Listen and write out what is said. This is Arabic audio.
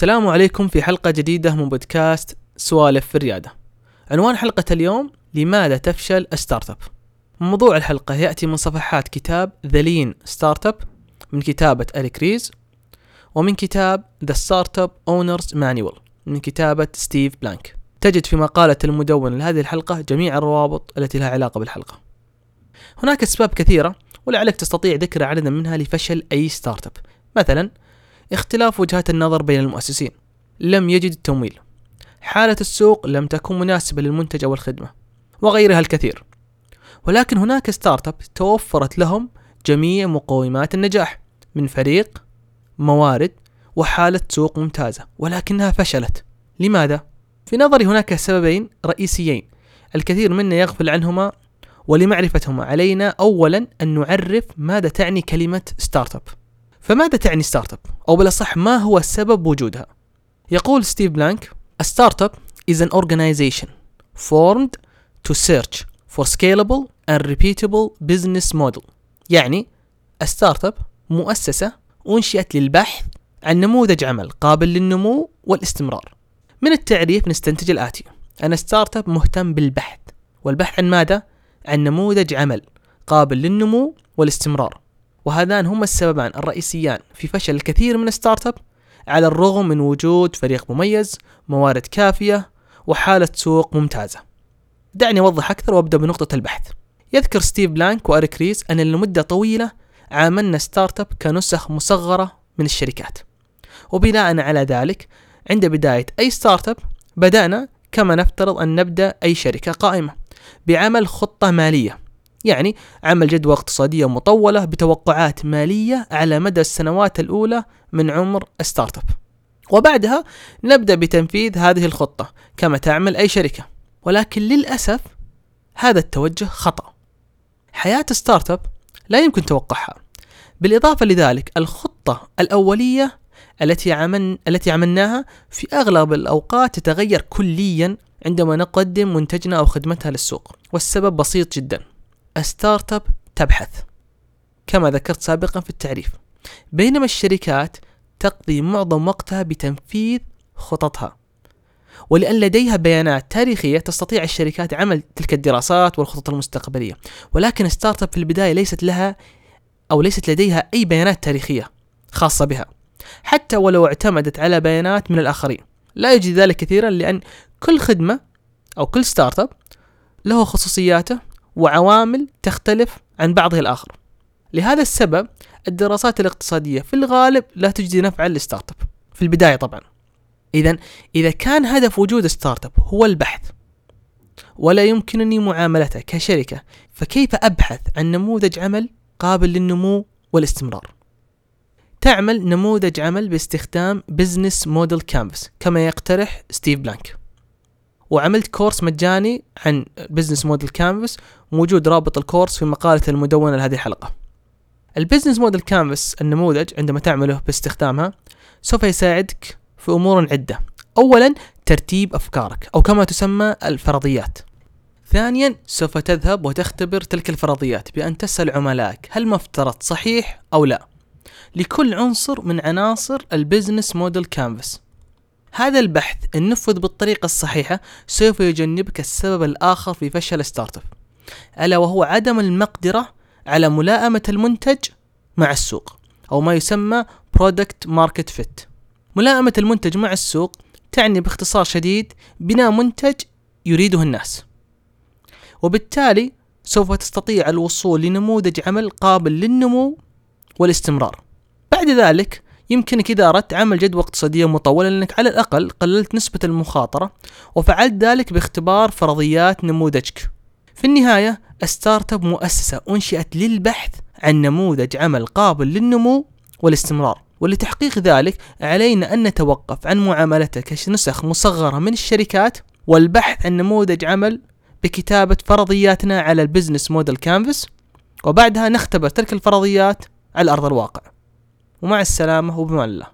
السلام عليكم في حلقة جديدة من بودكاست سوالف في الريادة. عنوان حلقة اليوم لماذا تفشل startup؟ موضوع الحلقة يأتي من صفحات كتاب The Lean Startup من كتابة أريك ريز ومن كتاب The Startup Owner's Manual من كتابة ستيف بلانك. تجد في مقالة المدون لهذه الحلقة جميع الروابط التي لها علاقة بالحلقة. هناك أسباب كثيرة ولعلك تستطيع ذكر عددا منها لفشل أي startup. مثلا اختلاف وجهات النظر بين المؤسسين. لم يجد التمويل. حالة السوق لم تكن مناسبة للمنتج أو الخدمة وغيرها الكثير. ولكن هناك startup توفرت لهم جميع مقومات النجاح من فريق موارد وحالة سوق ممتازة ولكنها فشلت. لماذا؟ في نظري هناك سببين رئيسيين الكثير منا يغفل عنهما ولمعرفتهما علينا أولا أن نعرف ماذا تعني كلمة startup. فماذا تعني startup؟ أو بالأصح ما هو سبب وجودها؟ يقول ستيف بلانك A startup is an organization formed to search for scalable and repeatable business model يعني ال startup مؤسسة أنشئت للبحث عن نموذج عمل قابل للنمو والاستمرار من التعريف نستنتج الآتي أن startup مهتم بالبحث والبحث عن ماذا؟ عن نموذج عمل قابل للنمو والاستمرار وهذان هما السببان الرئيسيان في فشل الكثير من ال startup على الرغم من وجود فريق مميز، موارد كافية، وحالة سوق ممتازة. دعني أوضح أكثر وأبدأ بنقطة البحث. يذكر ستيف بلانك وأريك ريس أن لمدة طويلة عاملنا startup كنسخ مصغرة من الشركات. وبناء على ذلك عند بداية أي startup بدأنا كما نفترض أن نبدأ أي شركة قائمة بعمل خطة مالية يعني عمل جدوى اقتصادية مطولة بتوقعات مالية على مدى السنوات الأولى من عمر ال startup. وبعدها نبدأ بتنفيذ هذه الخطة كما تعمل أي شركة. ولكن للأسف هذا التوجه خطأ. حياة startup لا يمكن توقعها. بالإضافة لذلك الخطة الأولية التي عمل التي عملناها في أغلب الأوقات تتغير كليا عندما نقدم منتجنا أو خدمتها للسوق. والسبب بسيط جدا. startup تبحث. كما ذكرت سابقا في التعريف. بينما الشركات تقضي معظم وقتها بتنفيذ خططها. ولأن لديها بيانات تاريخية تستطيع الشركات عمل تلك الدراسات والخطط المستقبلية. ولكن startup في البداية ليست لها أو ليست لديها أي بيانات تاريخية خاصة بها. حتى ولو اعتمدت على بيانات من الآخرين. لا يجدي ذلك كثيرا لأن كل خدمة أو كل startup له خصوصياته وعوامل تختلف عن بعضها الآخر. لهذا السبب الدراسات الاقتصادية في الغالب لا تجدي نفعا لل startup. في البداية طبعا. إذا إذا كان هدف وجود startup هو البحث ولا يمكنني معاملته كشركة فكيف أبحث عن نموذج عمل قابل للنمو والاستمرار؟ تعمل نموذج عمل باستخدام business model canvas كما يقترح ستيف بلانك. وعملت كورس مجاني عن business model canvas موجود رابط الكورس في مقالة المدونة لهذه الحلقة. ال business model canvas النموذج عندما تعمله باستخدامها سوف يساعدك في أمور عدة. أولا ترتيب أفكارك أو كما تسمى الفرضيات. ثانيا سوف تذهب وتختبر تلك الفرضيات بأن تسأل عملائك هل ما افترض صحيح أو لا. لكل عنصر من عناصر ال business model canvas هذا البحث إن نفذ بالطريقة الصحيحة سوف يجنبك السبب الآخر في فشل startup. ألا وهو عدم المقدرة على ملائمة المنتج مع السوق أو ما يسمى Product Market Fit. ملائمة المنتج مع السوق تعني باختصار شديد بناء منتج يريده الناس. وبالتالي سوف تستطيع الوصول لنموذج عمل قابل للنمو والاستمرار. بعد ذلك يمكنك إذا أردت عمل جدوى اقتصادية مطولة لأنك على الأقل قللت نسبة المخاطرة وفعلت ذلك باختبار فرضيات نموذجك. في النهاية startup مؤسسة أنشئت للبحث عن نموذج عمل قابل للنمو والاستمرار ولتحقيق ذلك علينا أن نتوقف عن معاملته كنسخ مصغرة من الشركات والبحث عن نموذج عمل بكتابة فرضياتنا على ال business model canvas وبعدها نختبر تلك الفرضيات على أرض الواقع. ومع السلامة وبأمان الله